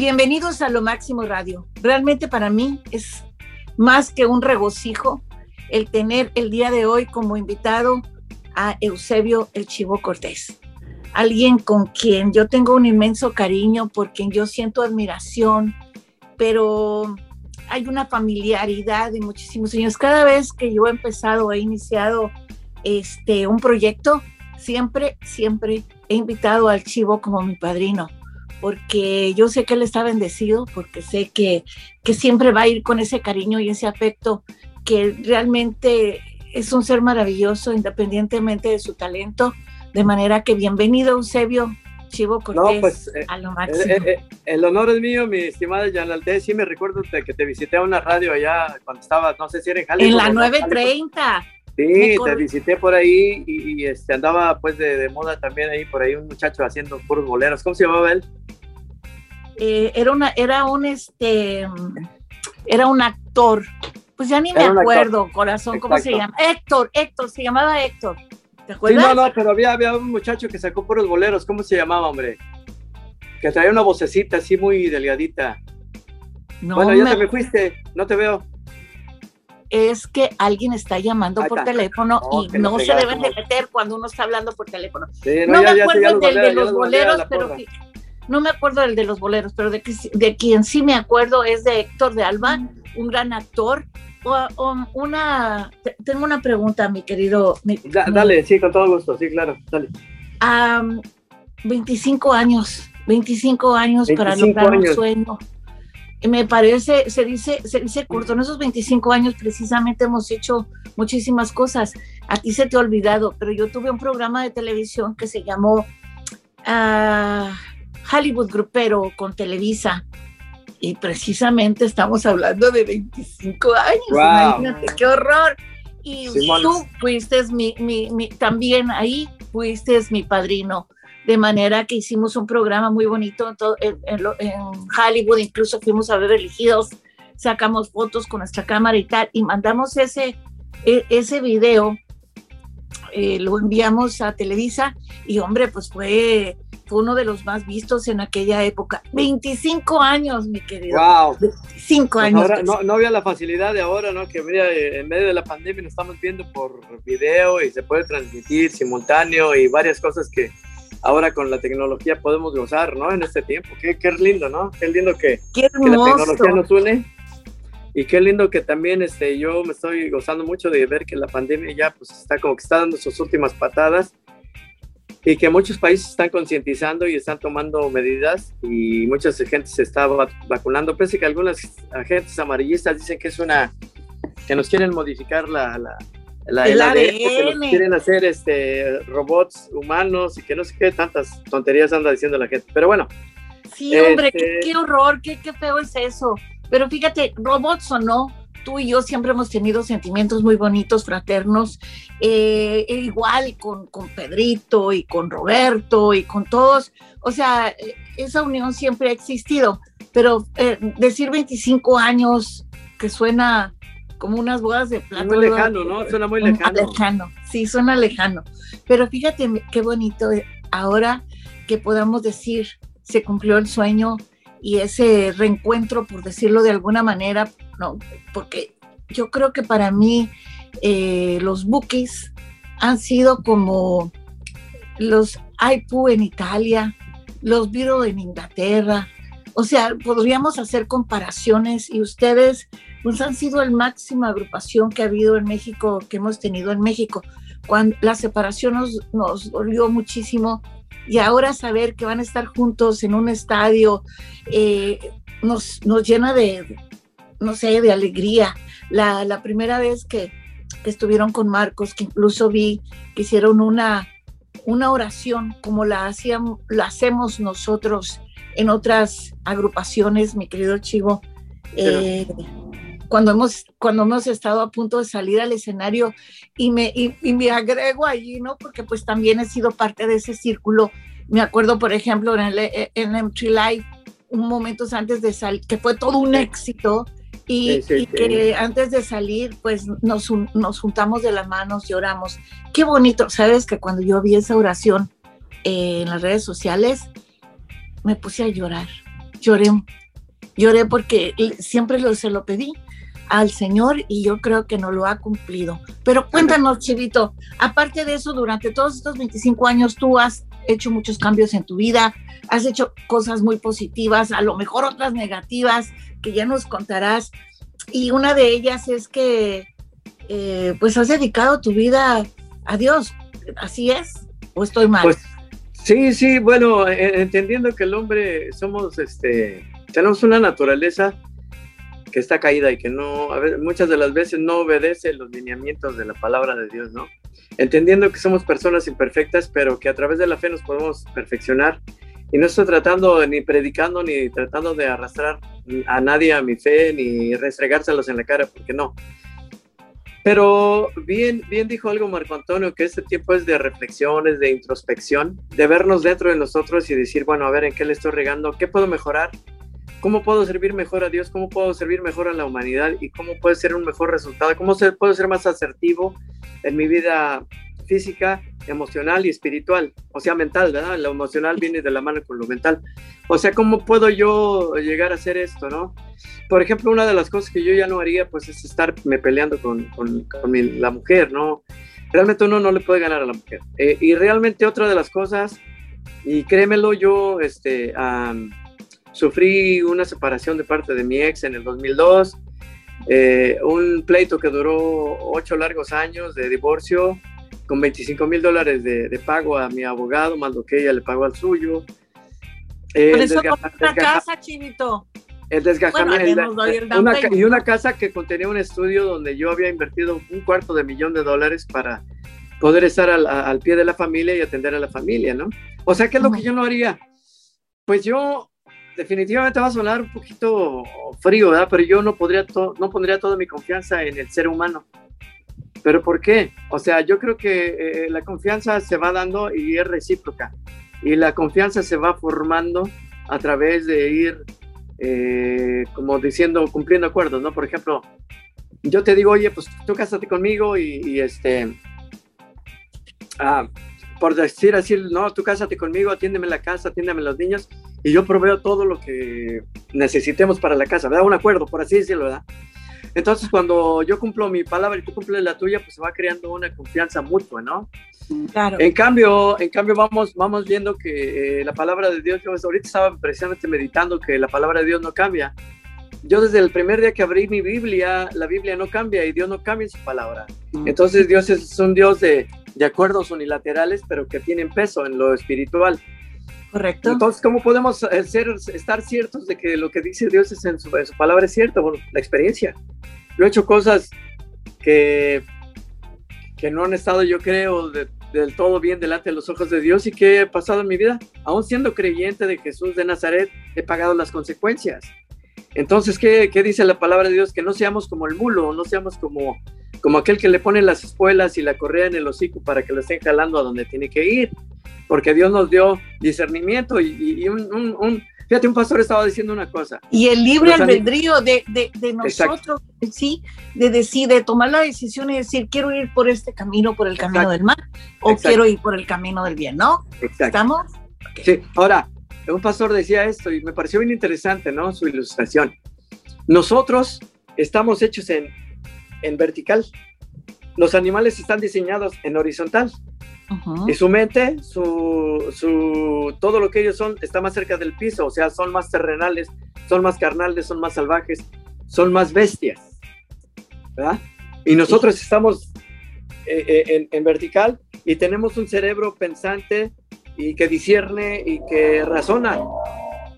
Bienvenidos a Lo Máximo Radio. Realmente para mí es más que un regocijo el tener el día de hoy como invitado a Eusebio El Chivo Cortés. Alguien con quien yo tengo un inmenso cariño, por quien yo siento admiración, pero hay una familiaridad de muchísimos años. Cada vez que yo he empezado, he iniciado este, un proyecto, siempre, siempre he invitado al Chivo como mi padrino porque yo sé que él está bendecido, porque sé que, que siempre va a ir con ese cariño y ese afecto, que realmente es un ser maravilloso independientemente de su talento, de manera que bienvenido Eusebio Chivo Cortés pues, eh, a lo máximo. Eh, eh, el honor es mío, mi estimada Yanalté, sí me recuerdo que te visité a una radio allá cuando estaba, no sé si era en Jalisco. En la 930. Sí, te visité por ahí y, este, andaba pues de, moda también ahí por ahí un muchacho haciendo puros boleros. ¿Cómo se llamaba él? Eh, era una, era un este, era un actor. Pues ya ni me acuerdo, corazón, ¿cómo se llama? Héctor, Héctor, se llamaba Héctor. ¿Te acuerdas? Sí, no, no, pero había, había un muchacho que sacó puros boleros. ¿Cómo se llamaba, hombre? Que traía una vocecita así muy delgadita. No bueno, ya te me fuiste, no te veo es que alguien está llamando por teléfono y no se deben de meter cuando uno está hablando por teléfono. no, me acuerdo del de los boleros, pero no me acuerdo del de los boleros, pero de, de quien sí me acuerdo es de Héctor de Alba, un gran actor. O, una, tengo una pregunta, mi querido. dale, sí, con todo gusto, sí, claro, dale. 25 años, 25 años para lograr un sueño me parece, se dice, se dice corto, en esos 25 años precisamente hemos hecho muchísimas cosas. A ti se te ha olvidado, pero yo tuve un programa de televisión que se llamó ah, Hollywood Grupero con Televisa. Y precisamente estamos hablando de 25 años. Imagínate, qué horror. Y tú fuiste mi, mi, mi, también ahí, fuiste mi padrino de manera que hicimos un programa muy bonito en, Hollywood, incluso fuimos a ver elegidos, sacamos fotos con nuestra cámara y tal, y mandamos ese, e, ese video, eh, lo enviamos a Televisa y hombre, pues fue, fue uno de los más vistos en aquella época. 25 años, mi querido. Wow. 25 pues años. no, no, había la facilidad de ahora, ¿no? Que mira, en medio de la pandemia nos estamos viendo por video y se puede transmitir simultáneo y varias cosas que ahora con la tecnología podemos gozar, ¿no? En este tiempo. Qué, qué lindo, ¿no? Qué lindo que, que la tecnología nos une. Y qué lindo que también este, yo me estoy gozando mucho de ver que la pandemia ya pues está como que está dando sus últimas patadas y que muchos países están concientizando y están tomando medidas y mucha gente se está vacunando, pese que algunas agentes amarillistas dicen que es una, que nos quieren modificar la, la la, el, ADN, quieren hacer este, robots humanos y que no sé qué tantas tonterías anda diciendo la gente. Pero bueno. Sí, hombre, qué, este horror, qué, qué feo es eso. Pero fíjate, robots o no, tú y yo siempre hemos tenido sentimientos muy bonitos, fraternos, eh, e igual con, con, Pedrito y con Roberto y con todos. O sea, eh, esa unión siempre ha existido, pero eh, decir 25 años que suena como unas bodas de plata. Muy lejano, ¿no? Suena muy lejano. Lejano, sí, suena lejano. Pero fíjate qué bonito eh, ahora que podamos decir, se cumplió el sueño y ese reencuentro, por decirlo de alguna manera, no, porque yo creo que para mí eh, los bookies han sido como los IPU en Italia, los Viro en Inglaterra. O sea, podríamos hacer comparaciones y ustedes pues han sido la máxima agrupación que ha habido en México, que hemos tenido en México. Cuando la separación nos, nos dolió muchísimo y ahora saber que van a estar juntos en un estadio eh, nos, nos llena de, no sé, de alegría. La, la primera vez que, que, estuvieron con Marcos, que incluso vi que hicieron una, una oración como la, hacíamos, la hacemos nosotros en otras agrupaciones, mi querido Chivo. Eh, cuando hemos, cuando hemos estado a punto de salir al escenario y me, y, me agrego allí, ¿no? Porque pues también he sido parte de ese círculo. Me acuerdo, por ejemplo, en el en M3 Live, un momentos antes de salir, que fue todo un éxito. Y, que antes de salir, pues nos, nos juntamos de las manos y oramos. Qué bonito, sabes que cuando yo vi esa oración eh, en las redes sociales, me puse a llorar lloré, lloré porque siempre lo, se lo pedí al Señor y yo creo que no lo ha cumplido. Pero cuéntanos, Chivito, aparte de eso, durante todos estos 25 años tú has hecho muchos cambios en tu vida, has hecho cosas muy positivas, a lo mejor otras negativas que ya nos contarás. Y una de ellas es que eh, pues has dedicado tu vida a Dios. ¿Así es? ¿O estoy mal? Pues sí, sí, bueno, e, entendiendo que el hombre somos, este, tenemos una naturaleza que está caída y que no, muchas de las veces no obedece los lineamientos de la palabra de Dios, ¿no? Entendiendo que somos personas imperfectas, pero que a través de la fe nos podemos perfeccionar. Y no estoy tratando ni predicando ni tratando de arrastrar a nadie a mi fe ni restregárselos en la cara, porque no. Pero bien, bien dijo algo Marco Antonio, que este tiempo es de reflexiones, de introspección, de vernos dentro de nosotros y decir, bueno, a ver, ¿en qué le estoy regando? ¿Qué puedo mejorar? ¿Cómo puedo servir mejor a Dios? ¿Cómo puedo servir mejor a la humanidad? ¿Y cómo puede ser un mejor resultado? ¿Cómo puedo ser más asertivo en mi vida física, emocional y espiritual? O sea, mental, ¿verdad? Lo emocional viene de la mano con lo mental. O sea, ¿cómo puedo yo llegar a hacer esto, no? Por ejemplo, una de las cosas que yo ya no haría, pues, es estarme peleando con, con, la mujer, ¿no? Realmente uno no le puede ganar a la mujer. Eh, y realmente otra de las cosas, y créemelo, yo, este... Sufrí una separación de parte de mi ex en el 2002, eh, un pleito que duró ocho largos años de divorcio, con 25 mil dólares de, pago a mi abogado, más lo que ella le pagó al suyo. Por eso una casa, chinito. El desgajamiento. y una casa que contenía un estudio donde yo había invertido un cuarto de millón de dólares para poder estar al, al, pie de la familia y atender a la familia, ¿no? O sea, ¿qué es lo que yo no haría? Pues yo definitivamente va a sonar un poquito frío, ¿verdad? Pero yo no, podría no pondría toda mi confianza en el ser humano. ¿Pero por qué? O sea, yo creo que eh, la confianza se va dando y es recíproca. Y la confianza se va formando a través de ir, eh, como diciendo, cumpliendo acuerdos, ¿no? Por ejemplo, yo te digo, oye, pues tú cásate conmigo y, este, ah, por decir así, no, tú cásate conmigo, atiéndeme la casa, atiéndeme los niños, y yo proveo todo lo que necesitemos para la casa, ¿verdad? Un acuerdo, por así decirlo, ¿verdad? Entonces, cuando yo cumplo mi palabra y tú cumples la tuya, pues se va creando una confianza mutua, ¿no? Claro. En cambio, en cambio vamos, vamos viendo que eh, la palabra de Dios, yo ahorita estaba precisamente meditando que la palabra de Dios no cambia. Yo desde el primer día que abrí mi Biblia, la Biblia no cambia y Dios no cambia su palabra. Entonces Dios es un Dios de, de acuerdos unilaterales, pero que tienen peso en lo espiritual. Correcto. Entonces, ¿cómo podemos eh, ser, estar ciertos de que lo que dice Dios es en su, palabra es cierto? Bueno, la experiencia. Yo he hecho cosas que, que no han estado, yo creo, del todo bien delante de los ojos de Dios y que he pasado en mi vida. Aún siendo creyente de Jesús de Nazaret, he pagado las consecuencias. Entonces, ¿qué, ¿qué, dice la palabra de Dios? Que no seamos como el mulo, no seamos como, como aquel que le pone las espuelas y la correa en el hocico para que lo estén jalando a donde tiene que ir porque Dios nos dio discernimiento y, un, fíjate, un pastor estaba diciendo una cosa. Y el libre albedrío de, de, de nosotros, sí, de decir, de tomar la decisión y decir, quiero ir por este camino, por el camino del mal, o quiero ir por el camino del bien, ¿no? Exacto. ¿Estamos? Sí, ahora, un pastor decía esto y me pareció bien interesante, ¿no? Su ilustración. Nosotros estamos hechos en, en vertical, los animales están diseñados en horizontal. Y su mente, su, su, todo lo que ellos son, está más cerca del piso, o sea, son más terrenales, son más carnales, son más salvajes, son más bestias. ¿verdad? Y nosotros estamos eh, eh, en, en, vertical y tenemos un cerebro pensante y que discierne y que razona.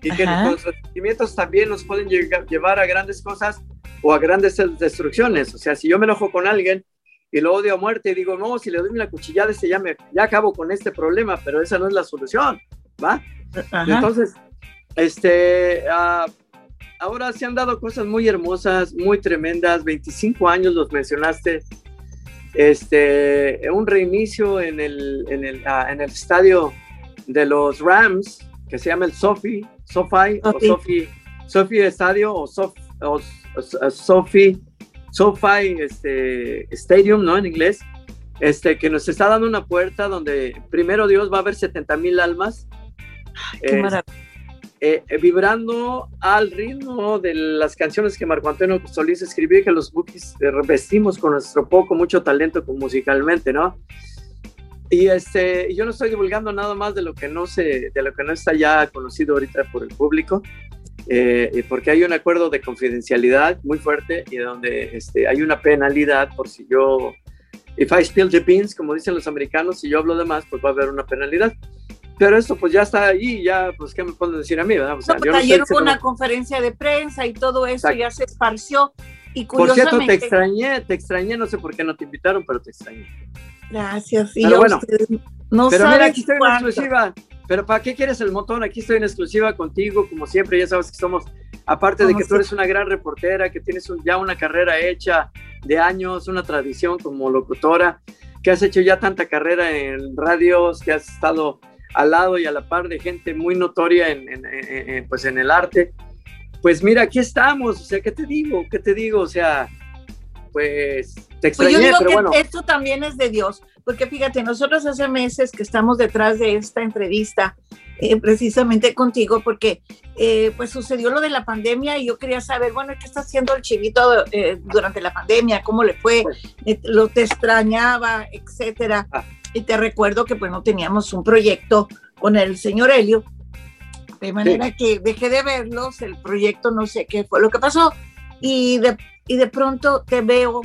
Y que los sentimientos también nos pueden llevar a grandes cosas o a grandes destrucciones. O sea, si yo me enojo con alguien, y lo odio a muerte y digo, no, si le doy una cuchillada, este ya, me, ya acabo con este problema, pero esa no es la solución, ¿va? Entonces, este, ah, ahora se han dado cosas muy hermosas, muy tremendas, 25 años los mencionaste, este, un reinicio en el, en el, ah, en el estadio de los Rams, que se llama el Sophie, Sophie, o Sophie, Sophie Estadio, o, Sof, o, SoFi este, Stadium, ¿no? En inglés, este, que nos está dando una puerta donde primero Dios va a haber 70 mil almas. qué eh, vibrando al ritmo de las canciones que Marco Antonio Solís escribió y que los Bookies revestimos con nuestro poco, mucho talento musicalmente, ¿no? Y este, yo no estoy divulgando nada más de lo que no se, de lo que no está ya conocido ahorita por el público, eh, porque hay un acuerdo de confidencialidad muy fuerte y donde este, hay una penalidad por si yo, if I spill the beans, como dicen los americanos, si yo hablo de más, pues va a haber una penalidad. Pero esto pues ya está ahí, ya pues qué me pueden decir a mí, ¿verdad? O sea, no, ayer hubo una conferencia de prensa y todo eso ya se esparció y curiosamente... Por cierto, te extrañé, te extrañé, no sé por qué no te invitaron, pero te extrañé. Gracias. pero bueno, no pero mira, aquí estoy en exclusiva. Pero ¿para qué quieres el montón? Aquí estoy en exclusiva contigo, como siempre, ya sabes que somos, aparte de que tú eres una gran reportera, que tienes ya una carrera hecha de años, una tradición como locutora, que has hecho ya tanta carrera en radios, que has estado al lado y a la par de gente muy notoria en, pues en el arte. Pues mira, aquí estamos, o sea, ¿qué te digo? ¿Qué te digo? O sea, pues te extrañé, pues yo digo pero que bueno. Esto también es de Dios, porque fíjate, nosotros hace meses que estamos detrás de esta entrevista, eh, precisamente contigo, porque eh, pues sucedió lo de la pandemia y yo quería saber, bueno, ¿qué está haciendo el chivito eh, durante la pandemia? ¿Cómo le fue? Pues ¿Lo te extrañaba, etcétera? Ah. Y te recuerdo que pues no teníamos un proyecto con el señor Helio, de manera que dejé de verlos, el proyecto no sé qué fue lo que pasó, y de, y de pronto te veo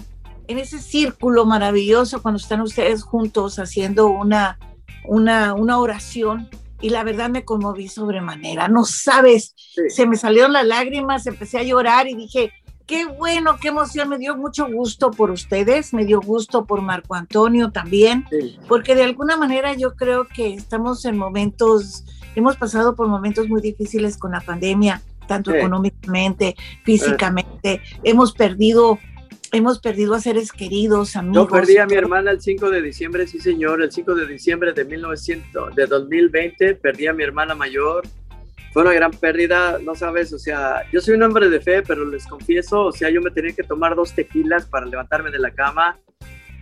en ese círculo maravilloso cuando están ustedes juntos haciendo una, una, una oración y la verdad me conmoví sobremanera. No sabes, Sí. se me salieron las lágrimas, empecé a llorar y dije, qué bueno, qué emoción, me dio mucho gusto por ustedes, me dio gusto por Marco Antonio también, Sí. porque de alguna manera yo creo que estamos en momentos, hemos pasado por momentos muy difíciles con la pandemia, tanto Sí. económicamente, físicamente, hemos perdido, hemos perdido a seres queridos, amigos. Yo perdí a mi hermana el 5 de diciembre, sí señor, el 5 de diciembre de 1900, de 2020, perdí a mi hermana mayor. Fue una gran pérdida, no sabes, o sea, yo soy un hombre de fe, pero les confieso, o sea, yo me tenía que tomar dos tequilas para levantarme de la cama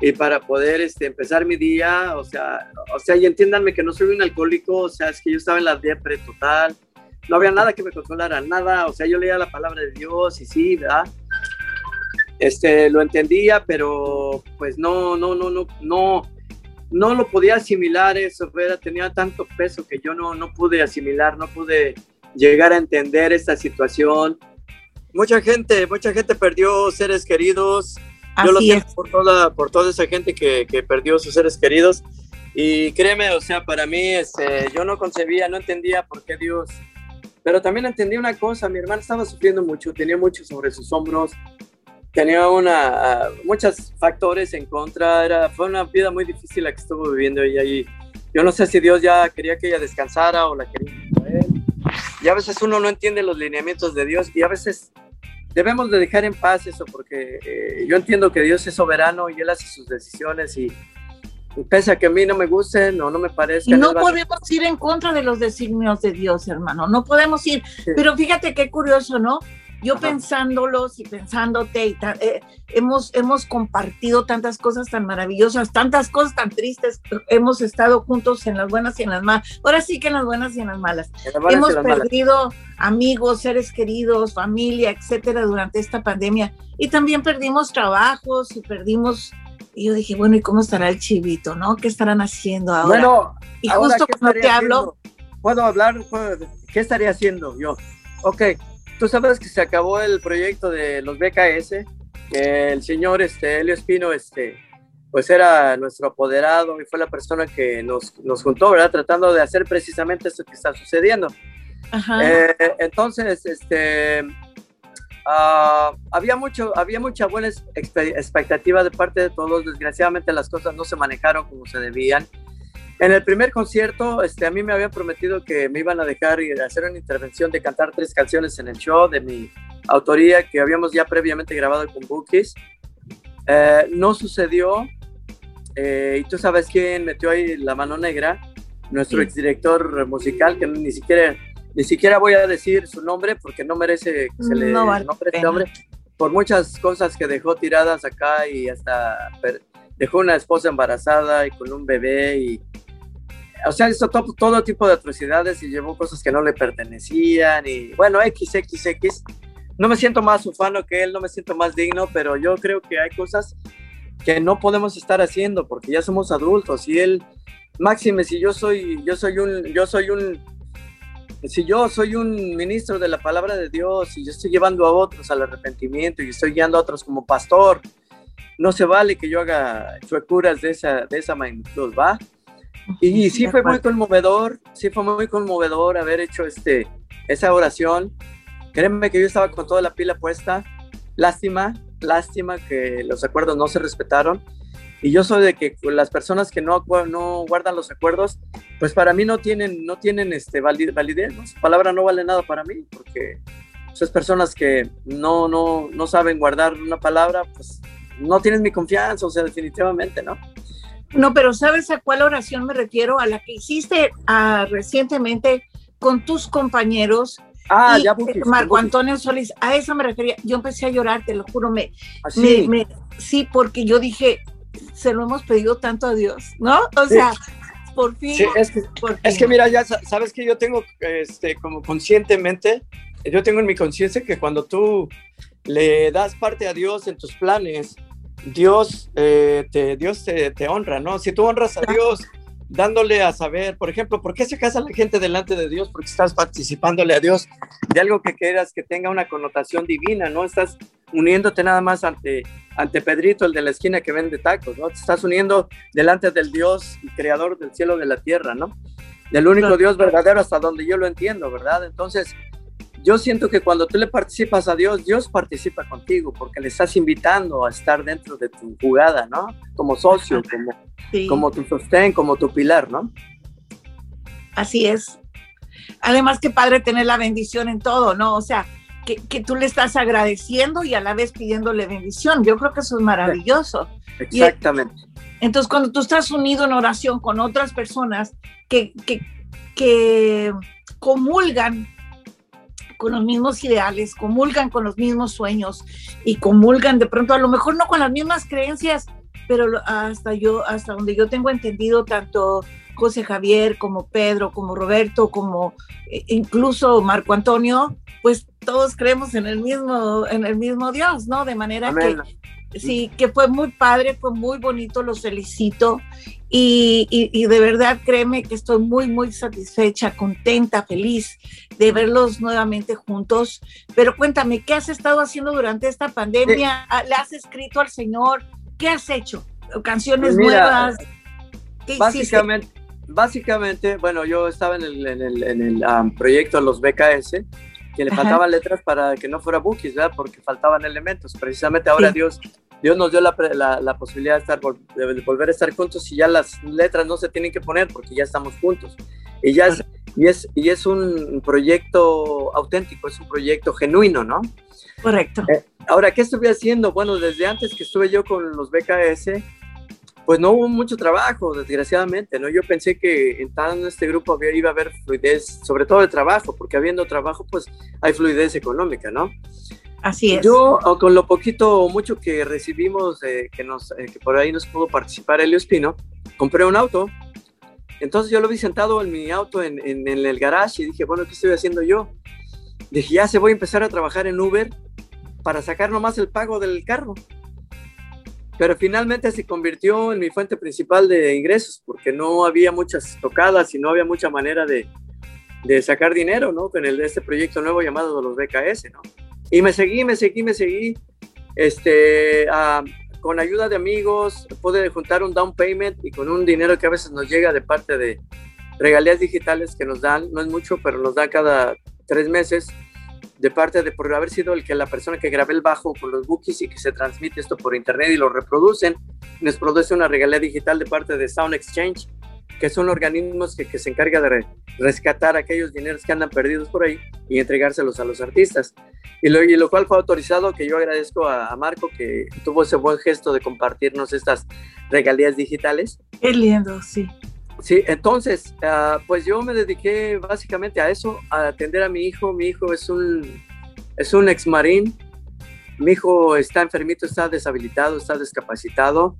y para poder este, empezar mi día, o sea, o sea, y entiéndanme que no soy un alcohólico, o sea, es que yo estaba en la depre total, no había nada que me consolara, nada, o sea, yo leía la palabra de Dios y sí, ¿verdad? Este, lo entendía, pero pues no, no, no, no, no, no lo podía asimilar eso, era, tenía tanto peso que yo no, no pude asimilar, no pude llegar a entender esta situación. Mucha gente, mucha gente perdió seres queridos, yo lo siento por toda, por toda esa gente que, que perdió sus seres queridos. Y créeme, o sea, para mí, este, yo no concebía, no entendía por qué Dios. Pero también entendí una cosa, mi hermana estaba sufriendo mucho, tenía mucho sobre sus hombros, tenía una, ah, muchos factores en contra, era, fue una vida muy difícil la que estuvo viviendo ella y yo no sé si Dios ya quería que ella descansara o la quería él. Y a veces uno no entiende los lineamientos de Dios y a veces debemos de dejar en paz eso porque eh, yo entiendo que Dios es soberano y Él hace sus decisiones y pese a que a mí no me gusten o no me Y parezcan. no Él va a- podemos ir en contra de los designios de Dios, hermano. No podemos ir. Pero fíjate qué curioso, ¿no? Yo Ajá. pensándolos y pensándote, y eh, hemos, hemos compartido tantas cosas tan maravillosas, tantas cosas tan tristes. Hemos estado juntos en las buenas y en las malas. Ahora sí que en las buenas y en las malas. en las hemos las malas. perdido amigos, seres queridos, familia, etcétera, durante esta pandemia. Y también perdimos trabajos y perdimos. Y yo dije, bueno, ¿y cómo estará el chivito, no? ¿Qué estarán haciendo ahora? Bueno, y ahora, justo ¿qué cuando te hablo, haciendo? ¿Puedo hablar? ¿Puedo- ¿Qué estaría haciendo yo? Ok, tú sabes que se acabó el proyecto de los BKS, el señor este, Helio Espino, este, pues era nuestro apoderado y fue la persona que nos, nos juntó, ¿verdad? Tratando de hacer precisamente esto que está sucediendo. ajá, Eh, entonces, este, ah, había, mucho, había mucha buena expe- expectativa de parte de todos. Desgraciadamente las cosas no se manejaron como se debían. En el primer concierto, este, a mí me habían prometido que me iban a dejar y hacer una intervención de cantar tres canciones en el show de mi autoría que habíamos ya previamente grabado con Bookies. Eh, no sucedió. eh, y tú sabes quién metió ahí la mano negra, nuestro Sí. exdirector musical, que ni siquiera, ni siquiera voy a decir su nombre porque no merece que se le No vale nombre este hombre, por muchas cosas que dejó tiradas acá y hasta dejó una esposa embarazada y con un bebé y o sea, hizo todo, todo, tipo de atrocidades y llevó cosas que no le pertenecían y bueno, XXX. No me siento más ufano que él, no me siento más digno, pero yo creo que hay cosas que no podemos estar haciendo porque ya somos adultos y él, máxime, si yo soy, yo soy un, yo soy un, si yo soy un ministro de la palabra de Dios y yo estoy llevando a otros al arrepentimiento y estoy guiando a otros como pastor, no se vale que yo haga chuecuras de esa, de esa magnitud, ¿va? Y sí fue muy conmovedor, sí fue muy conmovedor haber hecho este, esa oración. Créeme que yo estaba con toda la pila puesta. Lástima, lástima que los acuerdos no se respetaron. Y yo soy de que las personas que no, no guardan los acuerdos, pues para mí no tienen, no tienen este validez, ¿no? Su palabra no vale nada para mí, porque esas personas que no, no, no saben guardar una palabra, pues no tienen mi confianza, o sea, definitivamente, ¿no? No, pero ¿sabes a cuál oración me refiero? A la que hiciste ah, recientemente con tus compañeros. Ah, ya, Marco Antonio Solís, a eso me refería. Yo empecé a llorar, te lo juro. Me, ¿Ah, sí, porque yo dije, se lo hemos pedido tanto a Dios, ¿no? O sea, por fin. es, que, es que mira, ya sabes que yo tengo, este, como conscientemente, yo tengo en mi conciencia que cuando tú le das parte a Dios en tus planes, Dios, eh, te, Dios te, te, honra, ¿no? Si tú honras a Dios dándole a saber, por ejemplo, ¿por qué se casa la gente delante de Dios? Porque estás participándole a Dios de algo que quieras que tenga una connotación divina, ¿no? Estás uniéndote nada más ante, ante Pedrito, el de la esquina que vende tacos, ¿no? Te estás uniendo delante del Dios y creador del cielo y de la tierra, ¿no? Del único Dios verdadero hasta donde yo lo entiendo, ¿verdad? Entonces, yo siento que cuando tú le participas a Dios, Dios participa contigo porque le estás invitando a estar dentro de tu jugada, ¿no? Como socio, como, como tu sostén, como tu pilar, ¿no? Así es. Además, qué padre tener la bendición en todo, ¿no? O sea, que, que, tú le estás agradeciendo y a la vez pidiéndole bendición. Yo creo que eso es maravilloso. Exactamente. entonces, cuando tú estás unido en oración con otras personas que, que, que comulgan con los mismos ideales, comulgan con los mismos sueños y comulgan de pronto, a lo mejor no con las mismas creencias, pero hasta yo, hasta donde yo tengo entendido, tanto José Javier como Pedro, como Roberto, como eh, incluso Marco Antonio, pues todos creemos en el mismo, en el mismo Dios, ¿no? De manera que sí, que fue muy padre, fue muy bonito, los felicito y, de verdad, créeme que estoy muy, muy satisfecha, contenta, feliz de verlos nuevamente juntos. Pero cuéntame, ¿qué has estado haciendo durante esta pandemia? ¿Le has escrito al Señor? ¿Qué has hecho? ¿Canciones pues nuevas? básicamente, básicamente, bueno, yo estaba en el, en el, en el um, proyecto Los BKS, que le faltaban letras para que no fuera bookies, ¿verdad? Porque faltaban elementos. Precisamente ahora Dios Dios nos dio la, la, posibilidad de, estar, de, volver a estar juntos y ya las letras no se tienen que poner porque ya estamos juntos. Y, ya es, y, es, y es un proyecto auténtico, es un proyecto genuino, ¿no? Correcto. Eh, ahora, ¿qué estuve haciendo? Bueno, desde antes que estuve yo con los BKS, pues no hubo mucho trabajo, desgraciadamente, ¿no? Yo pensé que entrando en este grupo iba a haber fluidez, sobre todo de trabajo, porque habiendo trabajo, pues hay fluidez económica, ¿no? Así es. Yo, con lo poquito o mucho que recibimos, que, nos, eh, que por ahí nos pudo participar Elio Espino, compré un auto. Entonces yo lo vi sentado en mi auto en, en, el garage y dije, bueno, ¿qué estoy haciendo yo? Dije, ya se voy a empezar a trabajar en Uber para sacar nomás el pago del carro. Pero finalmente se convirtió en mi fuente principal de ingresos porque no había muchas tocadas y no había mucha manera de, de sacar dinero, ¿no? Con el, este proyecto nuevo llamado los BKS, ¿no? Y me seguí, me seguí, me seguí. Este, con ayuda de amigos, pude juntar un down payment y con un dinero que a veces nos llega de parte de regalías digitales que nos dan, no es mucho, pero nos da cada tres meses, de parte de por haber sido el que la persona que grabé el bajo con los bookies y que se transmite esto por internet y lo reproducen, nos produce una regalía digital de parte de Sound Exchange que son organismos que, que se encargan de rescatar aquellos dineros que andan perdidos por ahí y entregárselos a los artistas. Y lo, y lo cual fue autorizado, que yo agradezco a, Marco que tuvo ese buen gesto de compartirnos estas regalías digitales. Qué lindo, sí. Sí, entonces, uh, pues yo me dediqué básicamente a eso, a atender a mi hijo. Mi hijo es un, es un ex marín. Mi hijo está enfermito, está deshabilitado, está discapacitado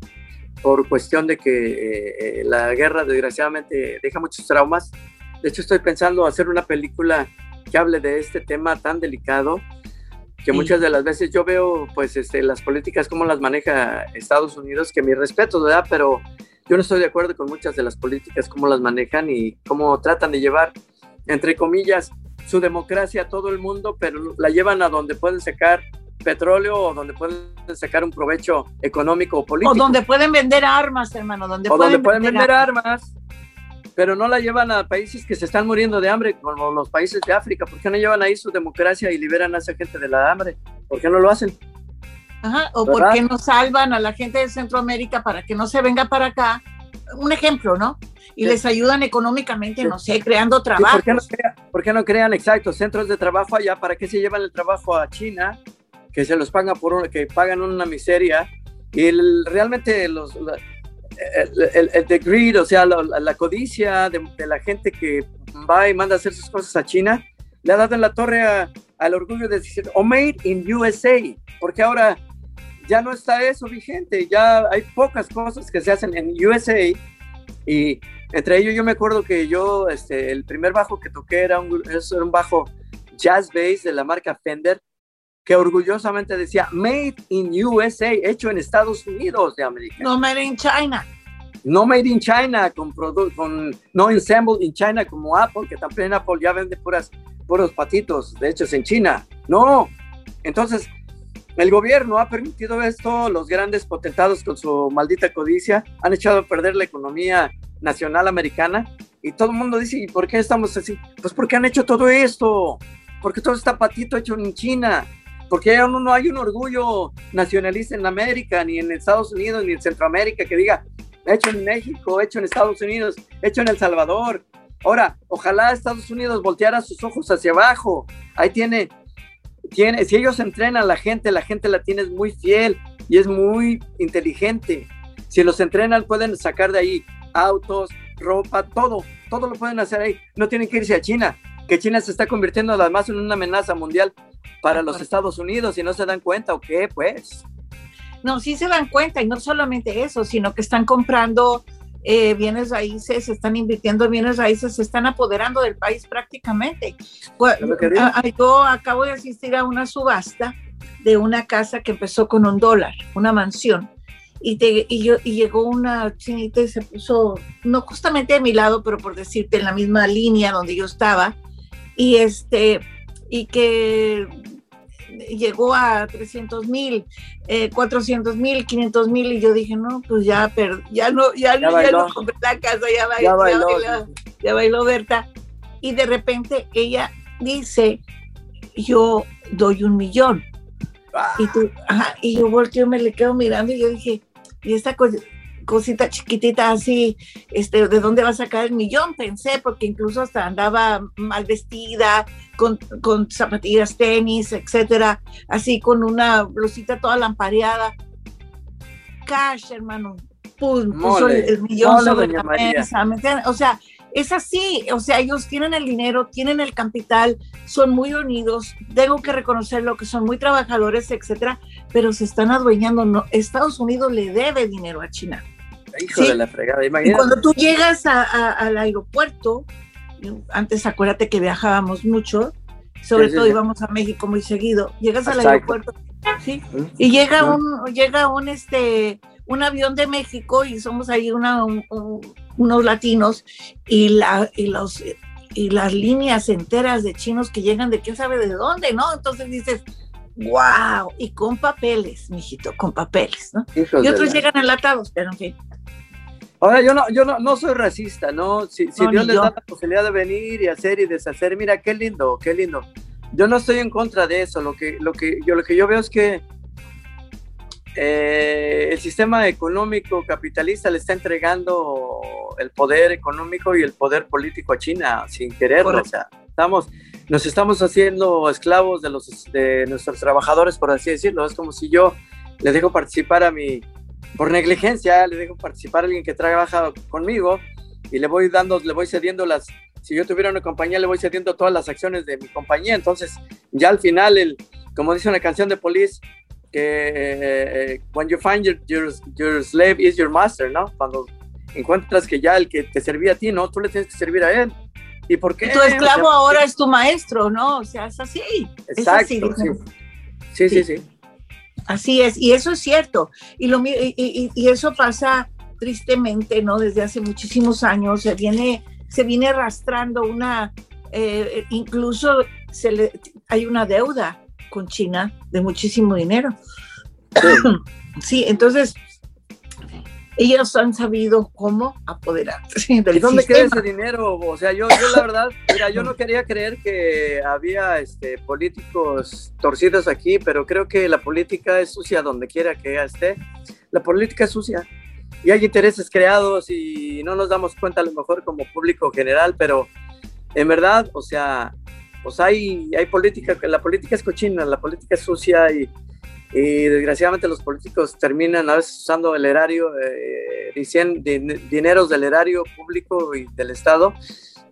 por cuestión de que la guerra desgraciadamente deja muchos traumas. De hecho, estoy pensando hacer una película que hable de este tema tan delicado que muchas de las veces yo veo pues este, las políticas como las maneja Estados Unidos, que mi respeto, ¿verdad? Pero yo no estoy de acuerdo con muchas de las políticas, cómo las manejan y cómo tratan de llevar, entre comillas, su democracia a todo el mundo, pero la llevan a donde pueden sacar petróleo o donde pueden sacar un provecho económico o político. O donde pueden vender armas, hermano, donde o pueden donde pueden vender, armas pero no la llevan a países que se están muriendo de hambre, como los países de África. ¿Por qué no llevan ahí su democracia y liberan a esa gente de la hambre? ¿Por qué no lo hacen? Ajá, o por qué no salvan a la gente de Centroamérica para que no se venga para acá. Un ejemplo, ¿no? Y les ayudan económicamente, no sé, creando trabajo. ¿por, qué no crean, ¿por, qué no crean, exacto, centros de trabajo allá? ¿Para qué se llevan el trabajo a China? Que se los pagan por que pagan una miseria. Y realmente los, el, el, the greed, o sea, la, codicia de, la gente que va y manda a hacer sus cosas a China, le ha dado en la torre al orgullo de decir, o oh, made in USA, porque ahora ya no está eso vigente, ya hay pocas cosas que se hacen en USA y entre ellos yo me acuerdo que yo, este, el primer bajo que toqué era un, era un bajo jazz bass de la marca Fender, que orgullosamente decía Made in USA, hecho en Estados Unidos de América. No Made in China. No Made in China, con, con no Assembled in China como Apple, que también Apple ya vende puras, puros patitos, de hecho es en China. No. Entonces, el gobierno ha permitido esto, los grandes potentados con su maldita codicia han echado a perder la economía nacional americana y todo el mundo dice, ¿y por qué estamos así? Pues porque han hecho todo esto, porque todo está patito hecho en China porque no hay un orgullo nacionalista en América, ni en Estados Unidos, ni en Centroamérica que diga, hecho en México, hecho en Estados Unidos, hecho en El Salvador. Ahora, ojalá Estados Unidos volteara sus ojos hacia abajo. Ahí tiene, tiene, si ellos entrenan a la gente, la gente la tiene muy fiel y es muy inteligente. Si los entrenan, pueden sacar de ahí autos, ropa, todo, todo lo pueden hacer ahí. No tienen que irse a China, que China se está convirtiendo además en una amenaza mundial para los Estados Unidos y no se dan cuenta o qué, pues. No, sí se dan cuenta y no solamente eso, sino que están comprando eh, bienes raíces, están invirtiendo en bienes raíces, se están apoderando del país prácticamente. yo acabo de asistir a una subasta de una casa que empezó con un dólar, una mansión. Y, y, yo, y llegó una chinita y se puso, no justamente a mi lado, pero por decirte, en la misma línea donde yo estaba. Y este, y que llegó a 300 mil, 400 eh, mil, 500 mil y yo dije, no, pues ya, pero ya no, ya, no, ya no compré la casa, ya, bailó, ya, bailó, ya, bailó, Berta. Y de repente ella dice, yo doy un millón. Y, tú, ajá, y yo volteo, me le quedo mirando y yo dije, y esta cosa, cosita chiquitita así, este, ¿de dónde va a sacar el millón? Pensé, porque incluso hasta andaba mal vestida, con, con zapatillas, tenis, etcétera, así con una blusita toda lampareada. Cash, hermano, puso el millón sobre la mesa, O sea, es así, o sea, ellos tienen el dinero, tienen el capital, son muy unidos, tengo que reconocerlo, que son muy trabajadores, etcétera, pero se están adueñando. No, Estados Unidos le debe dinero a China. Hijo de la fregada, imagínate. Y cuando tú llegas al aeropuerto, antes acuérdate que viajábamos mucho, sobre todo íbamos a México muy seguido, llegas al aeropuerto, ¿sí? Y llega un, llega un, este, un avión de México y somos ahí una, unos latinos y, la, y, los, y las líneas enteras de chinos que llegan de quién sabe de dónde, ¿no? Entonces dices, wow, y con papeles, mijito, con papeles, ¿no? y otros llegan enlatados, pero en fin. Ahora, yo no, yo no, no soy racista, ¿no? Si, Dios les da la posibilidad de venir y hacer y deshacer, mira, qué lindo, qué lindo. Yo no estoy en contra de eso. Lo que, lo que, yo, lo que yo veo es que eh, el sistema económico capitalista le está entregando el poder económico y el poder político a China sin quererlo. O sea, estamos, nos estamos haciendo esclavos de, los, de nuestros trabajadores, por así decirlo. Es como si yo le dejo participar a mi, por negligencia le dejo participar a alguien que trabaja conmigo y le voy dando, le voy cediendo las, si yo tuviera una compañía, le voy cediendo todas las acciones de mi compañía. Entonces, ya al final, el, como dice una canción de Police, que when you find your, your, your slave is your master, ¿no? Cuando encuentras que ya el que te servía a ti, ¿no? Tú le tienes que servir a él. ¿Y por qué? Tu esclavo ahora es tu maestro, ¿no? O sea, es así. Exacto, sí. sí. sí, Así es, y eso es cierto. Y, lo, y, y, eso pasa tristemente, ¿no? Desde hace muchísimos años se viene, se viene arrastrando una, eh, incluso se le, hay una deuda con China de muchísimo dinero. sí entonces ellos han sabido cómo apoderarse ¿Y dónde queda ese dinero? O sea, yo, yo la verdad, mira, yo no quería creer que había este, políticos torcidos aquí, pero creo que la política es sucia donde quiera que esté. La política es sucia y hay intereses creados y no nos damos cuenta a lo mejor como público general, pero en verdad, o sea, pues hay, hay política, la política es cochina, la política es sucia y y desgraciadamente los políticos terminan a veces usando el erario, eh, dineros del erario público y del Estado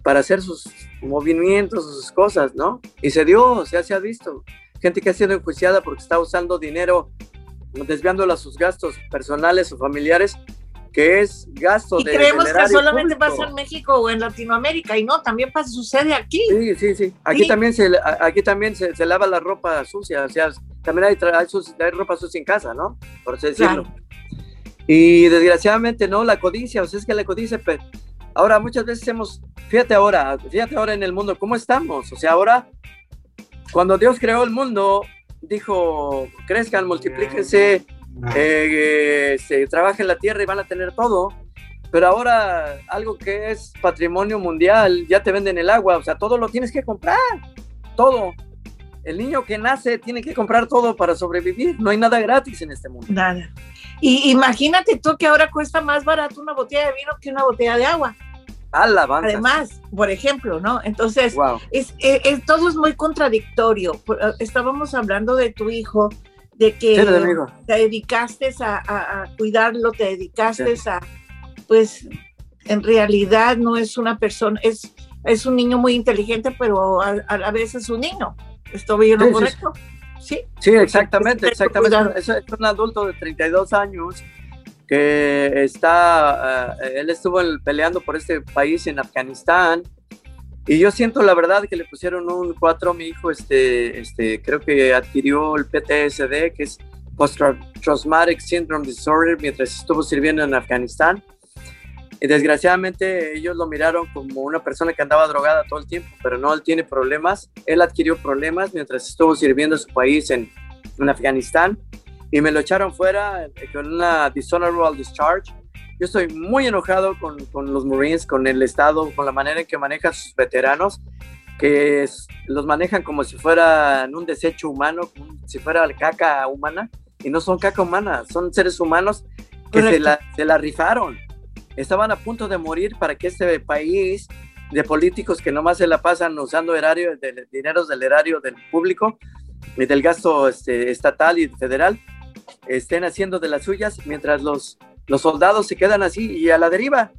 para hacer sus movimientos, sus cosas, ¿no? Y se dio, o sea, se ha visto. Gente que ha sido enjuiciada porque está usando dinero, desviándolo a sus gastos personales o familiares que es gasto y creemos que solamente pasa en México o en Latinoamérica y no, también pasa, sucede aquí. Sí, sí, sí. Aquí también se aquí también se, lava la ropa sucia, o sea, también hay, hay, ropa sucia en casa, ¿no? Por así decirlo. Y desgraciadamente no, la codicia, o sea, es que la codicia, pues, ahora muchas veces hemos, fíjate ahora, fíjate ahora en el mundo, ¿cómo estamos? O sea, ahora, cuando Dios creó el mundo, dijo, crezcan, multiplíquense, eh, se trabaja en la tierra y van a tener todo, pero ahora algo que es patrimonio mundial, ya te venden el agua, o sea, todo lo tienes que comprar, todo. El niño que nace tiene que comprar todo para sobrevivir, no hay nada gratis en este mundo. Nada. Y imagínate tú que ahora cuesta más barato una botella de vino que una botella de agua. Alabanza. Además, por ejemplo, ¿no? Entonces, es, es, todo es muy contradictorio. Estábamos hablando de tu hijo de que te dedicaste a, cuidarlo, te dedicaste a, pues, en realidad no es una persona, es, es un niño muy inteligente, pero a, la vez es un niño. ¿Estoy bien lo correcto? Sí. Sí, exactamente, exactamente. Es, un adulto de 32 años que está, eh, él estuvo peleando por este país en Afganistán y yo siento la verdad que le pusieron un 4 a mi hijo, este, este, creo que adquirió el PTSD, que es Post-Traumatic Syndrome Disorder, mientras estuvo sirviendo en Afganistán. Y desgraciadamente ellos lo miraron como una persona que andaba drogada todo el tiempo, pero no, él tiene problemas. Él adquirió problemas mientras estuvo sirviendo a su país en, en Afganistán y me lo echaron fuera con una dishonorable discharge yo estoy muy enojado con, con, los Marines, con el Estado, con la manera en que manejan sus veteranos, que los manejan como si fueran un desecho humano, como si fuera caca humana, y no son caca humana, son seres humanos que se la, se la, rifaron. Estaban a punto de morir para que este país de políticos que nomás se la pasan usando erario, de, dineros del erario del público y del gasto este, estatal y federal, estén haciendo de las suyas mientras los los soldados se quedan así y a la deriva.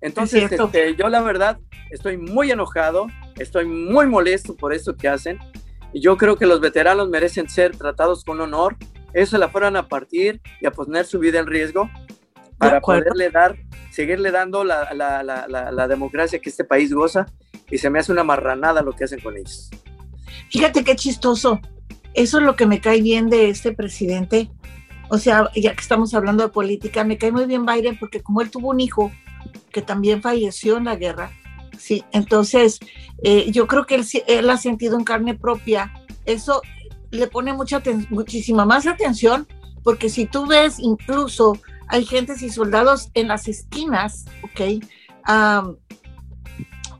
Entonces, este, yo la verdad estoy muy enojado, estoy muy molesto por esto que hacen. Y yo creo que los veteranos merecen ser tratados con honor. Eso la fueron a partir y a poner su vida en riesgo para poderle dar, seguirle dando la, la, la, la, democracia que este país goza. Y se me hace una marranada lo que hacen con ellos. Fíjate qué chistoso. Eso es lo que me cae bien de este presidente, o sea, ya que estamos hablando de política, me cae muy bien Biden porque como él tuvo un hijo que también falleció en la guerra, sí, entonces eh, yo creo que él, él, ha sentido en carne propia, eso le pone mucha muchísima más atención, porque si tú ves incluso hay gentes y soldados en las esquinas, ¿ok?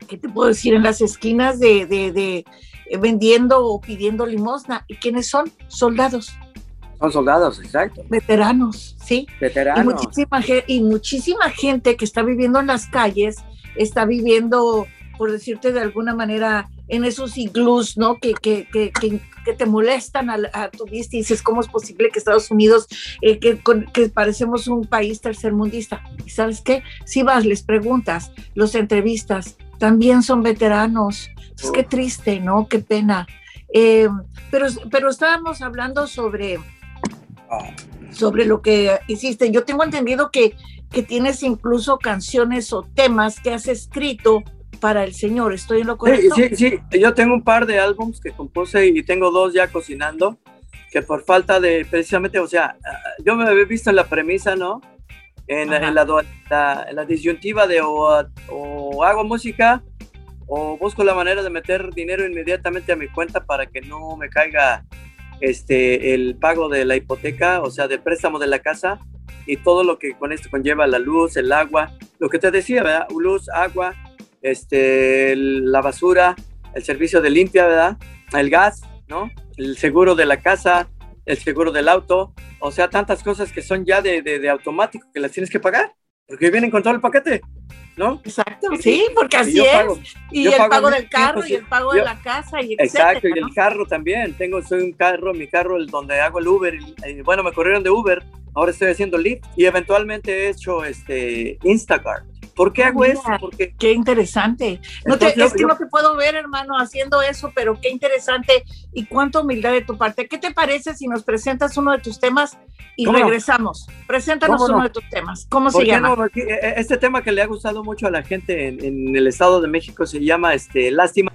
¿Qué te puedo decir? En las esquinas de, de, de eh, vendiendo o pidiendo limosna. ¿Y quiénes son? Soldados son soldados, exacto. Veteranos, sí. Veteranos. Y muchísima, y muchísima gente que está viviendo en las calles, está viviendo, por decirte de alguna manera, en esos iglús, ¿no? Que, que, que, que, te molestan a, tu vista y dices, ¿cómo es posible que Estados Unidos, eh, que, que parecemos un país tercermundista? ¿Y sabes qué? Si vas, les preguntas, los entrevistas, también son veteranos. Es que triste, ¿no? Qué pena. Eh, pero, pero estábamos hablando sobre sobre lo que hiciste. Yo tengo entendido que, que tienes incluso canciones o temas que has escrito para el Señor. ¿Estoy en lo correcto? Sí, sí, sí. Yo tengo un par de álbums que compuse y tengo dos ya cocinando, que por falta de, precisamente, o sea, yo me había visto en la premisa, ¿no? En, la, en, la, disyuntiva de o, o hago música o busco la manera de meter dinero inmediatamente a mi cuenta para que no me caiga este, el pago de la hipoteca, o sea, del préstamo de la casa y todo lo que con esto conlleva la luz, el agua, lo que te decía, ¿verdad? Luz, agua, este, la basura, el servicio de limpia, ¿verdad? El gas, ¿no? El seguro de la casa, el seguro del auto, o sea, tantas cosas que son ya de, de, de automático que las tienes que pagar, porque vienen con todo el paquete. ¿no? Exacto, sí, porque así es. y el pago, del carro y el pago de la casa y Exacto, y el carro también. Tengo, soy un carro, mi carro, el donde hago el Uber. Y, bueno, me corrieron de Uber, ahora estoy haciendo Lyft y eventualmente he hecho este Instacart. ¿Por qué hago eso? Porque... Qué interesante. No te, es que no te puedo ver, hermano, haciendo eso, pero qué interesante y cuánta humildad de tu parte. ¿Qué te parece si nos presentas uno de tus temas y regresamos? Preséntanos uno de tus temas. ¿Cómo se llama? E, e, este tema que le ha gustado mucho a la gente en, en el Estado de México se llama este, Lástima.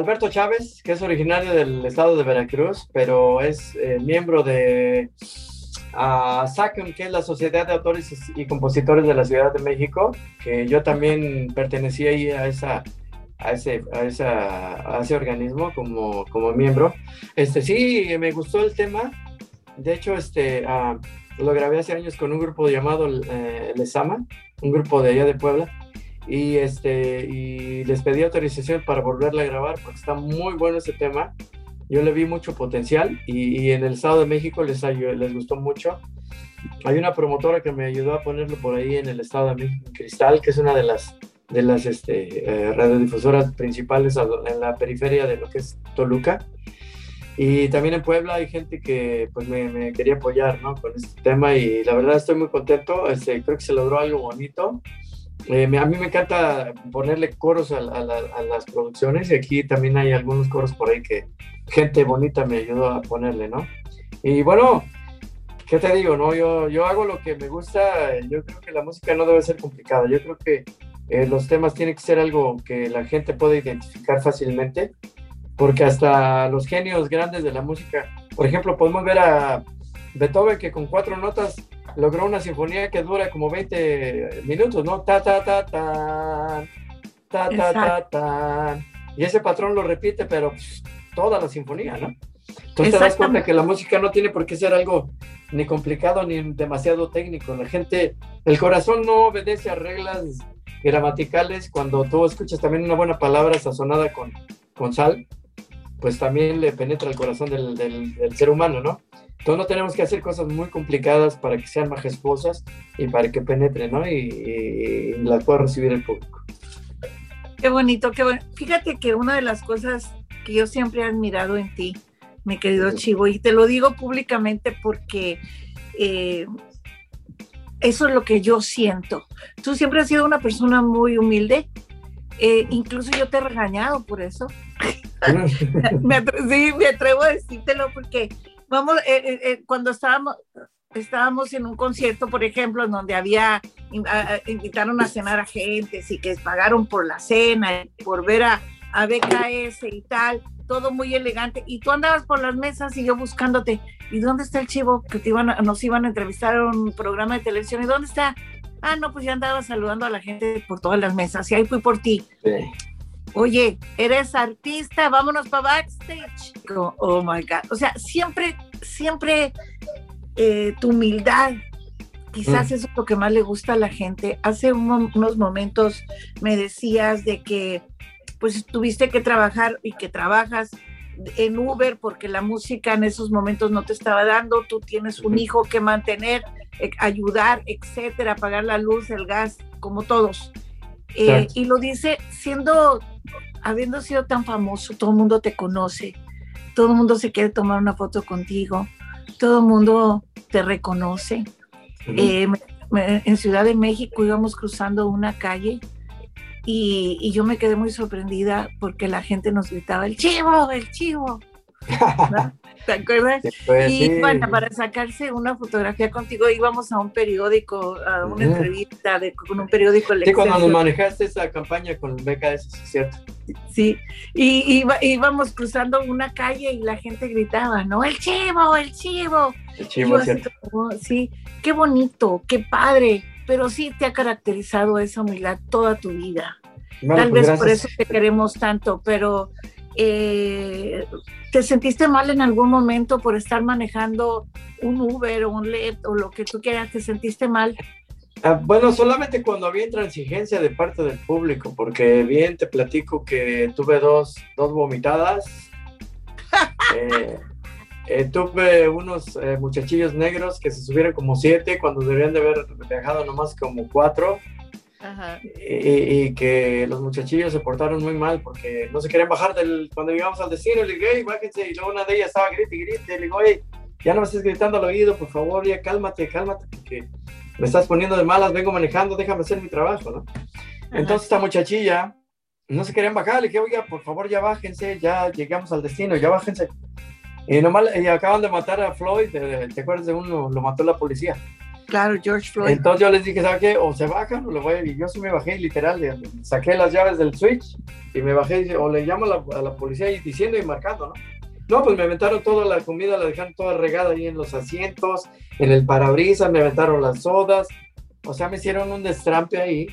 Alberto Chávez, que es originario del estado de Veracruz, pero es eh, miembro de uh, que es la Sociedad de Autores y Compositores de la Ciudad de México, que yo también pertenecí ahí a esa a ese, a ese organismo como, como miembro. Este, sí, me gustó el tema De hecho, este, ah, lo grabé hace años con un grupo llamado eh, Lesama, un grupo de allá de Puebla. Y, este, les pedí autorización para volverla a grabar porque está muy bueno ese tema. Yo le vi mucho potencial y, en el Estado de México les, les gustó mucho. Hay una promotora que me ayudó a ponerlo por ahí en el Estado de México, Cristal, que es una de las, de las este, eh, radiodifusoras principales en la periferia de lo que es Toluca. Y también en Puebla hay gente que pues me, quería apoyar ¿no? con este tema y la verdad estoy muy contento, este, creo que se logró algo bonito. Eh, a mí me encanta ponerle coros a, las producciones y aquí también hay algunos coros por ahí que gente bonita me ayudó a ponerle, ¿no? Y bueno, ¿qué te digo? No? Yo, yo hago lo que me gusta, yo creo que la música no debe ser complicada, yo creo que eh, los temas tienen que ser algo que la gente pueda identificar fácilmente porque hasta los genios grandes de la música, por ejemplo, podemos ver a Beethoven que con cuatro notas logró una sinfonía que dura como 20 minutos, ¿no? Ta, ta, ta, ta, ta, ta, ta, ta. Y ese patrón lo repite, pero pues, toda la sinfonía, ¿no? Entonces te das cuenta que la música no tiene por qué ser algo ni complicado ni demasiado técnico. La gente, el corazón no obedece a reglas gramaticales. Cuando tú escuchas también una buena palabra sazonada con, con sal, pues también le penetra el corazón del, del, ser humano, ¿no? Entonces no tenemos que hacer cosas muy complicadas para que sean majestuosas y para que penetren, ¿no? Y, las pueda recibir el público. Qué bonito, qué bueno. Fíjate que una de las cosas que yo siempre he admirado en ti, mi querido Chivo, y te lo digo públicamente porque eh, eso es lo que yo siento. Tú siempre has sido una persona muy humilde, eh, incluso yo te he regañado por eso. me, sí, me atrevo a decírtelo porque, vamos, eh, eh, cuando estábamos, estábamos en un concierto, por ejemplo, en donde había, invitaron a cenar a gente y que pagaron por la cena, por ver a, a BKS y tal, todo muy elegante, y tú andabas por las mesas y yo buscándote, ¿y dónde está el chivo que te iban nos iban a entrevistar en un programa de televisión? ¿Y dónde está? Ah, no, pues ya andaba saludando a la gente por todas las mesas y ahí fui por ti. Oye, eres artista, vámonos para backstage. Oh, my God. O sea, siempre, siempre eh, tu humildad, quizás mm. eso es lo que más le gusta a la gente. Hace unos momentos me decías de que pues tuviste que trabajar y que trabajas en Uber porque la música en esos momentos no te estaba dando, tú tienes un hijo que mantener, eh, ayudar, etcétera, pagar la luz, el gas, como todos. Eh, y lo dice siendo, habiendo sido tan famoso, todo el mundo te conoce, todo el mundo se quiere tomar una foto contigo, todo el mundo te reconoce. Eh, en Ciudad de México íbamos cruzando una calle y, yo me quedé muy sorprendida porque la gente nos gritaba, el chivo, el chivo. ¿Te acuerdas? Pues, y bueno, para sacarse una fotografía contigo íbamos a un periódico, a una entrevista de, con un periódico. Sí, cuando nos manejaste esa campaña con BKS, es cierto. Sí, y, íbamos cruzando una calle y la gente gritaba, ¿no? El chivo, el chivo. El chivo, cierto. sí, qué bonito, qué padre pero sí te ha caracterizado esa humildad toda tu vida. Tal pues vez por eso te queremos tanto, pero eh, ¿te sentiste mal en algún momento por estar manejando un Uber o un LED o lo que tú quieras? ¿Te sentiste mal? Ah, bueno, solamente cuando había intransigencia de parte del público, porque bien te platico que tuve dos, dos vomitadas. eh, eh, tuve unos eh, muchachillos negros que se subieron como siete cuando deberían de haber viajado nomás como cuatro. Y, que los muchachillos se portaron muy mal porque no se querían bajar del, cuando llegamos al destino. Le dije, bájense. Y luego una de ellas estaba grite y grite. Le digo, oye, ya no me estés gritando al oído, por favor, ya cálmate, cálmate, porque me estás poniendo de malas, vengo manejando, déjame hacer mi trabajo, ¿no? Entonces esta muchachilla no se querían bajar. Le dije, oiga, por favor, ya bájense, ya llegamos al destino, ya bájense. Y nomás y acaban de matar a Floyd, ¿te, acuerdas de uno? Lo mató la policía. Claro, George Floyd. Entonces yo les dije, ¿sabes qué? O se bajan o le voy a... Y yo sí me bajé, literal, saqué las llaves del switch y me bajé o le llamo a la, policía y diciendo y marcando, ¿no? No, pues me aventaron toda la comida, la dejaron toda regada ahí en los asientos, en el parabrisas, me aventaron las sodas, o sea, me hicieron un destrampe ahí.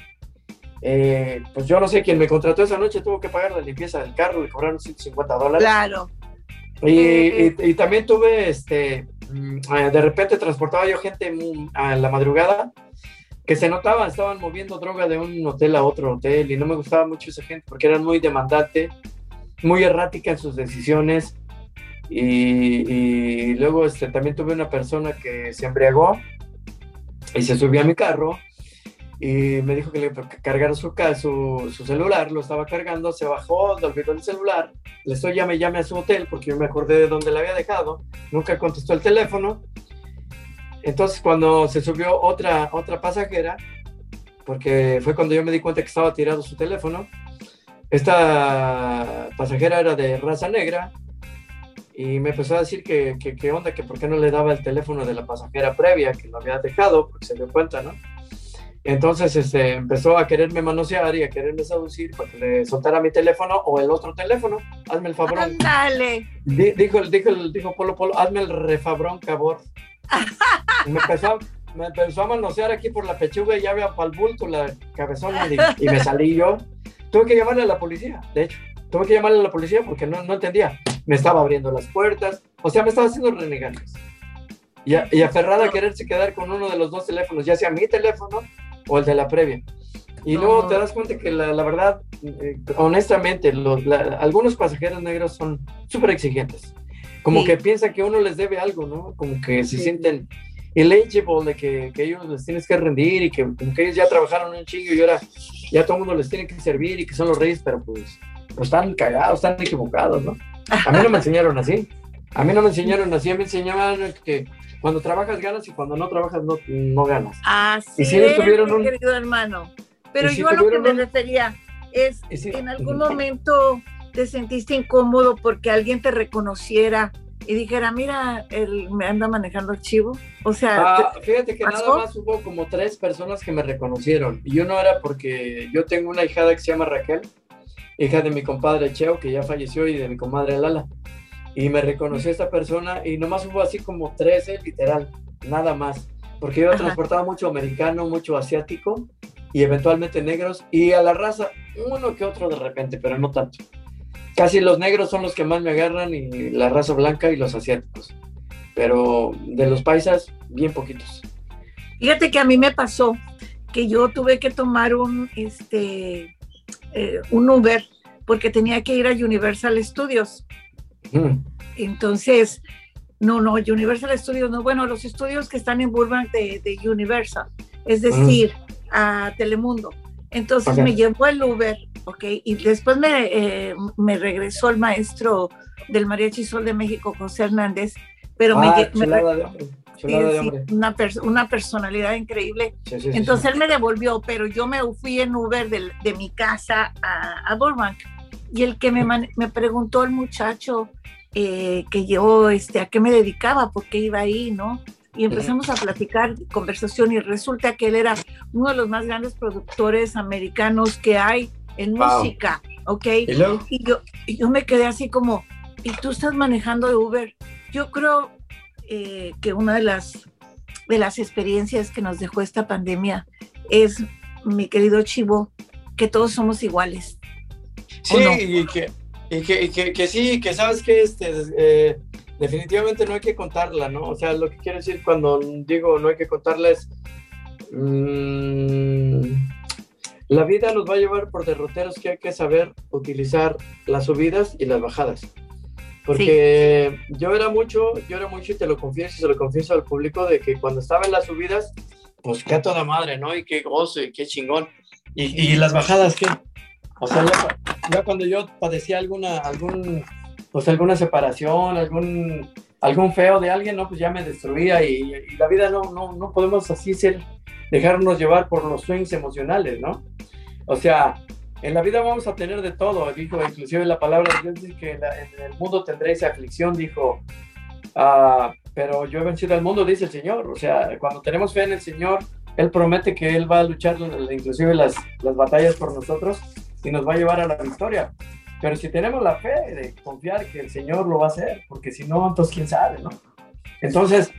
Eh, pues yo no sé quién me contrató esa noche, tuvo que pagar la limpieza del carro, le cobraron 150 dólares. Claro. Y, y, también tuve, este, mm, eh, de repente transportaba yo gente a la madrugada que se notaba, estaban moviendo droga de un hotel a otro hotel y no me gustaba mucho esa gente porque eran muy demandante, muy errática en sus decisiones. Y, luego este, también tuve una persona que se embriagó y se subió a mi carro y me dijo que le cargara su, su, su celular, lo estaba cargando, se bajó, olvidó el celular, le estoy llame, llame a su hotel porque yo me acordé de dónde le había dejado, nunca contestó el teléfono. Entonces cuando se subió otra, otra pasajera, porque fue cuando yo me di cuenta que estaba tirado su teléfono, esta pasajera era de raza negra y me empezó a decir que, que, onda, que por qué no le daba el teléfono de la pasajera previa que lo había dejado, porque se dio cuenta, ¿no? Entonces este, empezó a quererme manosear y a quererme seducir para que le soltara mi teléfono o el otro teléfono. Hazme el favor. Ándale. Dijo, dijo, dijo Polo Polo, hazme el refabrón, cabor. me, empezó, me empezó a manosear aquí por la pechuga y ya había para el bulto la cabezona y, me salí yo. Tuve que llamarle a la policía, de hecho. Tuve que llamarle a la policía porque no, no entendía. Me estaba abriendo las puertas. O sea, me estaba haciendo renegar. Y, y aferrada a quererse quedar con uno de los dos teléfonos, ya sea mi teléfono o el de la previa. Y luego te das cuenta que la, la verdad, eh, honestamente, los, algunos pasajeros negros son súper exigentes. Como que piensan que uno les debe algo, ¿no? Como que se sienten eligible de que, que, ellos les tienes que rendir y que, como que ellos ya trabajaron un chingo y ahora ya todo el mundo les tiene que servir y que son los reyes, pero pues, pues están cagados, están equivocados, ¿no? A mí no me enseñaron así. A mí no me enseñaron así, me enseñaban que cuando trabajas ganas y cuando no trabajas no, no ganas. Así y si es, tuvieron un... querido hermano. Pero yo a lo que me refería es, en algún momento te sentiste incómodo porque alguien te reconociera y dijera, mira, él me anda manejando el chivo. O sea, ah, fíjate que nada más hubo como tres personas que me reconocieron. Y uno era porque yo tengo una hijada que se llama Raquel, hija de mi compadre Cheo, que ya falleció, y de mi comadre Lala y me reconoció esta persona y nomás hubo así como 13, literal, nada más, porque yo transportaba mucho americano, mucho asiático y eventualmente negros y a la raza uno que otro de repente, pero no tanto. Casi los negros son los que más me agarran y la raza blanca y los asiáticos, pero de los paisas, bien poquitos. Fíjate que a mí me pasó que yo tuve que tomar un, este, eh, un Uber porque tenía que ir a Universal Studios entonces, no, no, Universal Studios, no, bueno, los estudios que están en Burbank de, Universal, es decir, a Telemundo. Entonces me llevó el Uber, ¿ok? Y después me, eh, me regresó el maestro del Mariachi Sol de México, José Hernández, pero me, ah, una, una, personalidad increíble. Entonces él me devolvió, pero yo me fui en Uber de, de mi casa a, a Burbank. Y el que me, me preguntó el muchacho eh, que yo, este, a qué me dedicaba, por qué iba ahí, ¿no? Y empezamos a platicar, conversación, y resulta que él era uno de los más grandes productores americanos que hay en música, ¿ok? ¿Y, yo, yo me quedé así como, ¿y tú estás manejando de Uber? Yo creo eh, que una de las, de las experiencias que nos dejó esta pandemia es, mi querido Chivo, que todos somos iguales. Sí, y, que, y, que, que, sí, que sabes que este, eh, definitivamente no hay que contarla, ¿no? O sea, lo que quiero decir cuando digo no hay que contarla es... Mm, la vida nos va a llevar por derroteros que hay que saber utilizar las subidas y las bajadas. Porque yo era mucho, yo era mucho y te lo confieso y se lo confieso al público de que cuando estaba en las subidas, pues qué a toda madre, ¿no? Y qué gozo y qué chingón. Y, y las bajadas, ¿qué? O sea, ya, cuando yo padecía alguna, algún, pues alguna separación, algún, algún feo de alguien, ¿no? Pues ya me destruía y, la vida no, no, no podemos así ser, dejarnos llevar por los swings emocionales, ¿no? O sea, en la vida vamos a tener de todo, dijo inclusive la palabra de Dios dice que en, el mundo tendréis aflicción, dijo, ah, pero yo he vencido al mundo, dice el Señor. O sea, cuando tenemos fe en el Señor, Él promete que Él va a luchar inclusive las, las batallas por nosotros y nos va a llevar a la victoria. Pero si tenemos la fe de confiar que el Señor lo va a hacer, porque si no, entonces quién sabe, ¿no? Entonces,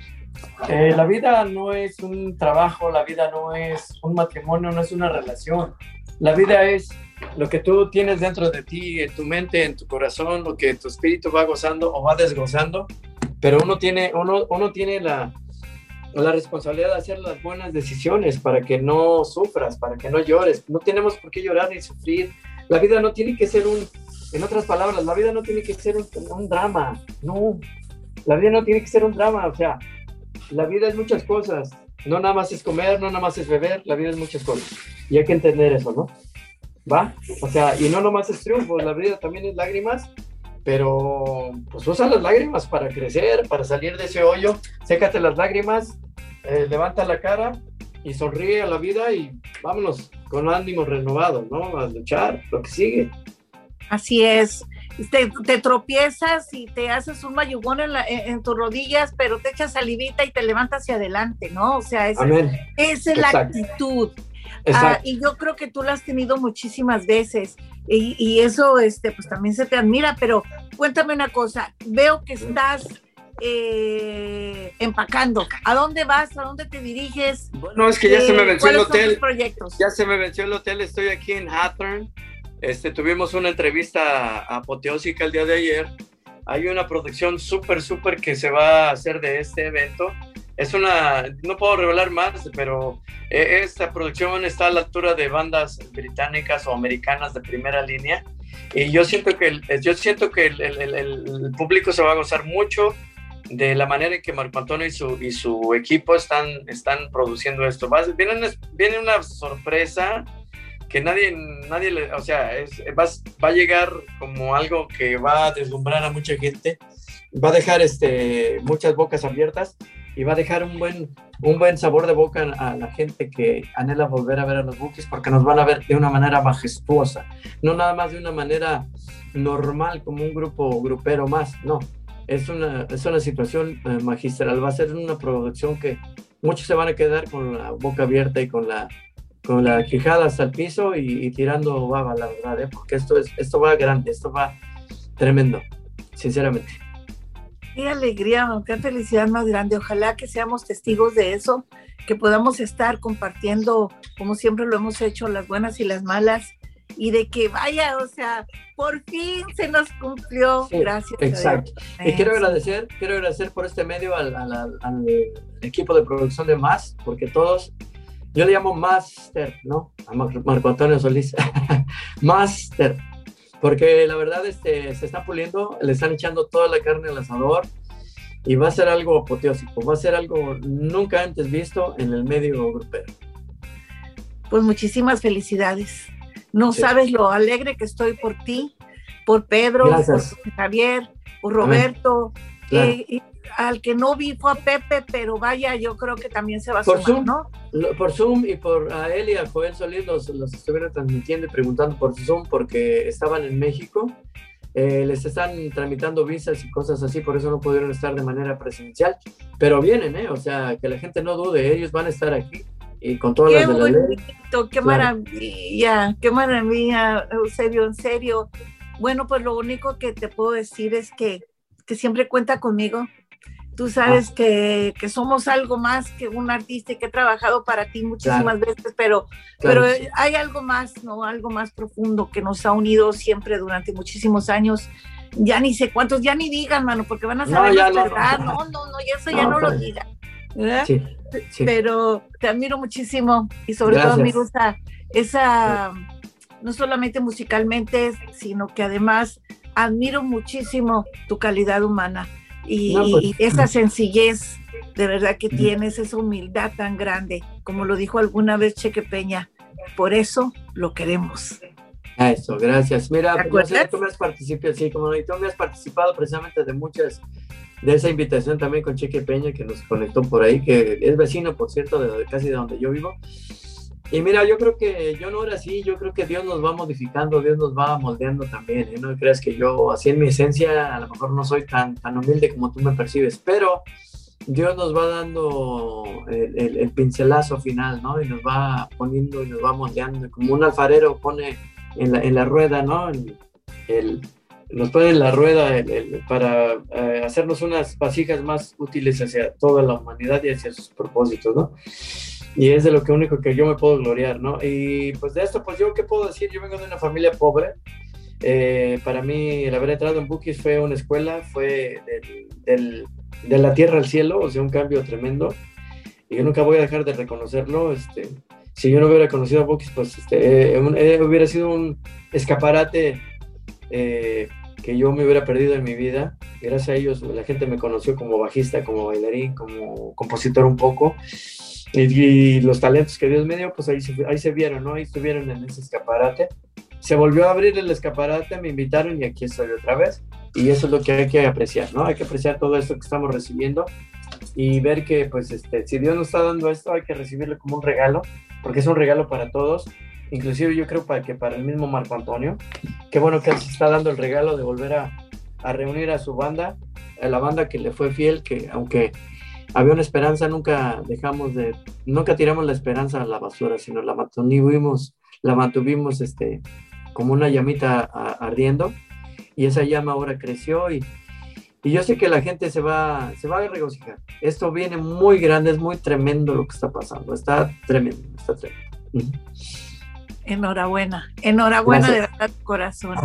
eh, la vida no es un trabajo, la vida no es un matrimonio, no es una relación. La vida es lo que tú tienes dentro de ti, en tu mente, en tu corazón, lo que tu espíritu va gozando o va desgozando pero uno tiene, uno, uno tiene la, la responsabilidad de hacer las buenas decisiones para que no sufras, para que no llores. No tenemos por qué llorar ni sufrir. La vida no tiene que ser un, en otras palabras, la vida no tiene que ser un, un drama. No, la vida no tiene que ser un drama. O sea, la vida es muchas cosas. No nada más es comer, no nada más es beber, la vida es muchas cosas. Y hay que entender eso, ¿no? ¿Va? O sea, y no nomás es triunfo, la vida también es lágrimas, pero pues usa las lágrimas para crecer, para salir de ese hoyo, sécate las lágrimas, eh, levanta la cara y sonríe a la vida y vámonos con ánimo renovado, ¿no? A luchar, lo que sigue. Así es. Te, te, tropiezas y te haces un mayugón en, en, tus rodillas, pero te echas salivita y te levantas hacia adelante, ¿no? O sea, esa, esa es la actitud. Ah, y yo creo que tú la has tenido muchísimas veces y, y, eso, este, pues también se te admira, pero cuéntame una cosa, veo que estás eh, empacando. ¿A dónde vas? ¿A dónde te diriges? Bueno, es que ya se me eh, venció el hotel. Ya se me venció el hotel, estoy aquí en Hathorne. Este, tuvimos una entrevista apoteósica el día de ayer. Hay una producción súper, súper que se va a hacer de este evento. Es una, no puedo revelar más, pero eh, esta producción está a la altura de bandas británicas o americanas de primera línea. Y yo siento que, yo siento que el, el, el público se va a gozar mucho de la manera en que Marco Antonio y su, y su equipo están, están produciendo esto. Va, viene, viene una sorpresa que nadie, nadie le, o sea, es, va, va, a llegar como algo que va a deslumbrar a mucha gente, va a dejar este, muchas bocas abiertas y va a dejar un buen, un buen sabor de boca a la gente que anhela volver a ver a los Bookies porque nos van a ver de una manera majestuosa, no nada más de una manera normal como un grupo grupero más, no, es una, es una situación eh, magistral. Va a ser una producción que muchos se van a quedar con la boca abierta y con la, con la quijada hasta el piso y, tirando baba, la verdad, ¿eh? porque esto, es, esto va grande, esto va tremendo, sinceramente. Qué alegría, qué felicidad más grande. Ojalá que seamos testigos de eso, que podamos estar compartiendo, como siempre lo hemos hecho, las buenas y las malas, y de que vaya, o sea, por fin se nos cumplió. Gracias. Exacto. Y quiero agradecer, quiero agradecer por este medio al, equipo de producción de Más, porque todos, yo le llamo Master, ¿no? A Marco Antonio Solís. Master. Porque la verdad este, se está puliendo, le están echando toda la carne al asador y va a ser algo apoteósico, va a ser algo nunca antes visto en el medio grupero. Pues muchísimas felicidades. No sabes lo alegre que estoy por ti, por Pedro, por Javier, por Roberto. Al que no vi fue a Pepe, pero vaya, yo creo que también se va a por sumar, ¿no? Por Zoom y por a él y a Joel Solís los, los estuvieron transmitiendo y preguntando por Zoom porque estaban en México. Eh, les están tramitando visas y cosas así, por eso no pudieron estar de manera presencial, pero vienen, ¿eh? O sea, que la gente no dude, ellos van a estar aquí y con todas qué las de bonito, qué maravilla, qué maravilla, Eusebio, en serio. Bueno, pues lo único que te puedo decir es que, que siempre cuenta conmigo. Tú sabes ah. que, que, somos algo más que un artista y que he trabajado para ti muchísimas veces, pero, pero hay algo más, ¿no? Algo más profundo que nos ha unido siempre durante muchísimos años. Ya ni sé cuántos, ya ni digan, mano, porque van a saber la verdad. No, no, no, y eso ya no lo pues. digan. Sí. Pero te admiro muchísimo y sobre todo admiro esa, esa, no solamente musicalmente, sino que además admiro muchísimo tu calidad humana y, pues, esa sencillez de verdad que tienes, esa humildad tan grande, como lo dijo alguna vez Cheque Peña. Por eso lo queremos. Eso, gracias. Mira, pues, tú me has participado, sí, como tú me has participado precisamente de muchas de esa invitación también con Cheque Peña que nos conectó por ahí, que es vecino, por cierto, de, casi de donde yo vivo. Y mira, yo creo que yo no era así, yo creo que Dios nos va modificando, Dios nos va moldeando también. ¿eh? No creas que yo, así en mi esencia, a lo mejor no soy tan, tan humilde como tú me percibes, pero Dios nos va dando el, el, pincelazo final, ¿no? Y nos va poniendo y nos va moldeando, como un alfarero pone en la, en la rueda, ¿no? Nos ponen la rueda para eh, hacernos unas vasijas más útiles hacia toda la humanidad y hacia sus propósitos, ¿no? Y es de lo que único que yo me puedo gloriar, ¿no? Y pues de esto, pues yo, ¿qué puedo decir? Yo vengo de una familia pobre. Eh, para mí, el haber entrado en Bookies fue una escuela, fue del, de la tierra al cielo, o sea, un cambio tremendo. Y yo nunca voy a dejar de reconocerlo. Este, si yo no hubiera conocido a Bookies, pues este, eh, eh, hubiera sido un escaparate que yo me hubiera perdido en mi vida. Gracias a ellos la gente me conoció como bajista, como bailarín, como compositor un poco. Y, los talentos que Dios me dio, pues ahí se, ahí se vieron, ¿no? Ahí estuvieron en ese escaparate. Se volvió a abrir el escaparate, me invitaron y aquí estoy otra vez. Y eso es lo que hay que apreciar, ¿no? Hay que apreciar todo esto que estamos recibiendo y ver que, pues, este, si Dios nos está dando esto, hay que recibirlo como un regalo, porque es un regalo para todos inclusive yo creo para que para el mismo Marco Antonio, qué bueno que él se está dando el regalo de volver a, a, reunir a su banda, a la banda que le fue fiel, que aunque había una esperanza, nunca dejamos de, nunca tiramos la esperanza a la basura, sino la mantuvimos, la mantuvimos este, como una llamita ardiendo, y esa llama ahora creció y, y yo sé que la gente se va, se va a regocijar. Esto viene muy grande, es muy tremendo lo que está pasando, está tremendo, está tremendo. Enhorabuena, enhorabuena de verdad, corazón.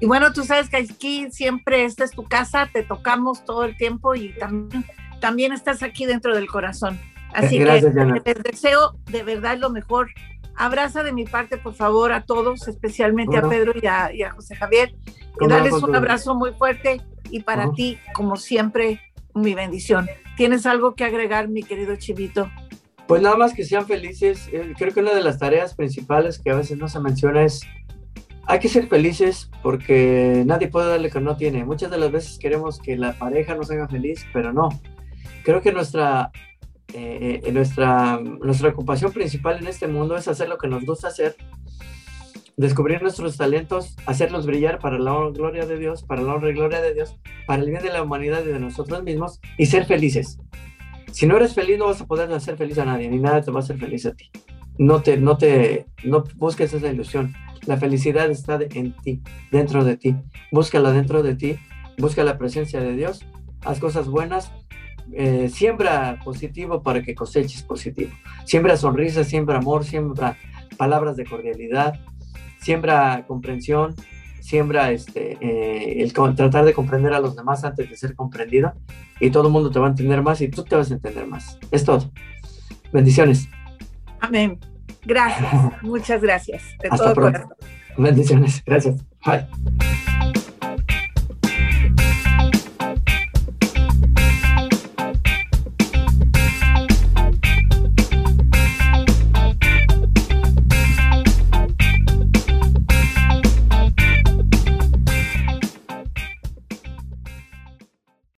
Y bueno, tú sabes que aquí siempre esta es tu casa, te tocamos todo el tiempo y también, también estás aquí dentro del corazón. Así que les deseo de verdad lo mejor. Abraza de mi parte, por favor, a todos, especialmente a Pedro y a, José Javier. Y darles un abrazo muy fuerte y para ti, como siempre, mi bendición. ¿Tienes algo que agregar, mi querido Chivito? Pues nada más que sean felices. Eh, creo que una de las tareas principales que a veces no se menciona es, hay que ser felices porque nadie puede darle que no tiene. Muchas de las veces queremos que la pareja nos haga feliz, pero no. Creo que nuestra, eh, eh, nuestra, nuestra ocupación principal en este mundo es hacer lo que nos gusta hacer, descubrir nuestros talentos, hacerlos brillar para la gloria de Dios, para la honra y gloria de Dios, para el bien de la humanidad y de nosotros mismos y ser felices. Si no eres feliz, no vas a poder hacer feliz a nadie, ni nada te va a hacer feliz a ti. No te, no te, no busques esa ilusión. La felicidad está en ti, dentro de ti. Búscala dentro de ti, busca la presencia de Dios, haz cosas buenas, eh, siembra positivo para que coseches positivo. Siembra sonrisas, siembra amor, siembra palabras de cordialidad, siembra comprensión, siembra este, eh, el tratar de comprender a los demás antes de ser comprendido y todo el mundo te va a entender más y tú te vas a entender más. Es todo. Bendiciones. Amén. Gracias. Muchas gracias. De todo Bendiciones. Gracias. Bye.